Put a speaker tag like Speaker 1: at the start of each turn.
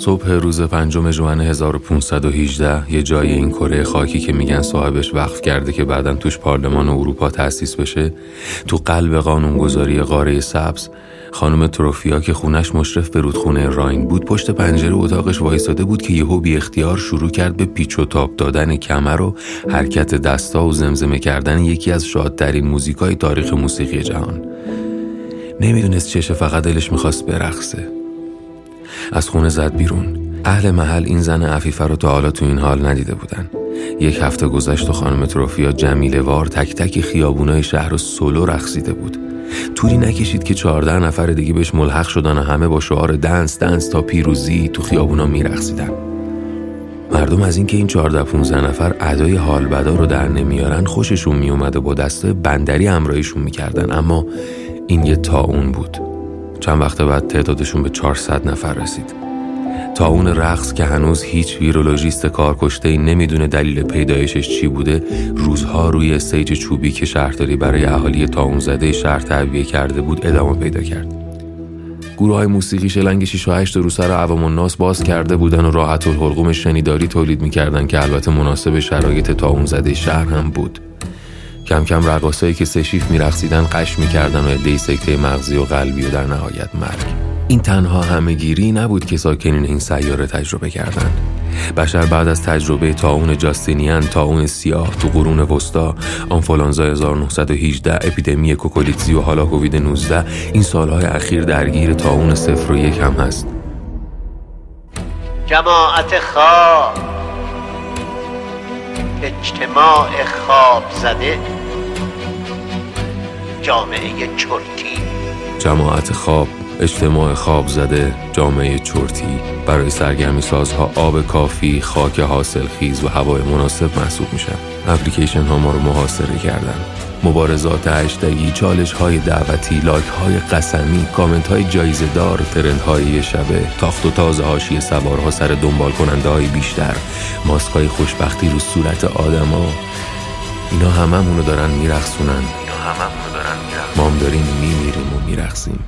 Speaker 1: صبح روز پنجم جوان 1518 یه جای این کره خاکی که میگن صاحبش وقف کرده که بعدا توش پارلمان اروپا تأسیس بشه تو قلب قانونگذاری قاره سبز خانم تروفیا که خونش مشرف به رودخونه راین بود پشت پنجره اتاقش وایساده بود که یهو بی اختیار شروع کرد به پیچ و تاب دادن کمر و حرکت دستا و زمزمه کردن یکی از شادترین موزیکای تاریخ موسیقی جهان. نمی‌دونست چشه فقط دلش می‌خواست برقصه. از خونه زد بیرون. اهل محل این زن عفیفه رو تا حالا تو این حال ندیده بودن. یک هفته گذشت و خانم تروفیا جمیله وار تک تک خیابونای شهر و سولو رقصیده بود. طولی نکشید که چهارده نفر دیگه بهش ملحق شدن و همه با شعار دنس دنس تا پیروزی تو خیابونا میرقصیدن. مردم از اینکه این 14 15 نفر ادای حال بدا رو در نمیارن خوششون میومد و با دسته بندری همراهیشون می‌کردن. اما این یه تاون بود. چند وقت بعد تعدادشون به 400 نفر رسید. تاون رقص که هنوز هیچ ویرولوژیست کارکشته نمی‌دونه دلیل پیدایشش چی بوده روزها روی استیج چوبی که شهرداری برای اهالی تاون زده شهر تعبیه کرده بود ادامه پیدا کرد. گروه های موسیقی شلنگ 6 و 8 رو سر عوام الناس باز کرده بودن و راحت الحلقوم شنیداری تولید می‌کردن که البته مناسب شرایط تاون زده شهر هم بود. کم کم رقاسایی که سشیف میرقصیدن قش می‌کردن و عدهای سکته مغزی و قلبی و در نهایت مرگ این تنها همهگیری نبود که ساکنین این سیاره تجربه کردند. بشر بعد از تجربه تاون جاستینیان، تاون سیاه تو قرون وسطا، آنفولانزا 1918، اپیدمی کوکولیتزی و حالا کووید 19 این سالهای اخیر درگیر تاون صفر و یک هم هست.
Speaker 2: جماعت خواب اجتماع خواب زده جامعه چرتی.
Speaker 1: جماعت خواب اجتماع خواب زده جامعه چرتی. برای سرگرمی سازها آب کافی خاک حاصل خیز و هوای مناسب محسوب میشن اپلیکیشن ها ما رو محاصره کردن. مبارزات هشتگی چالش های دعوتی لایک های قسمی کامنت های جایزه دار ترند های شبه تاخت و تازه هاشی سوارها سر دنبال کننده های بیشتر. ماسک های خوشبختی رو صورت آدما. اینا هممونو دارن میرخصونن اینا هممونو دارن میرخصونن ما هم داریم میمیریم و میرخصیم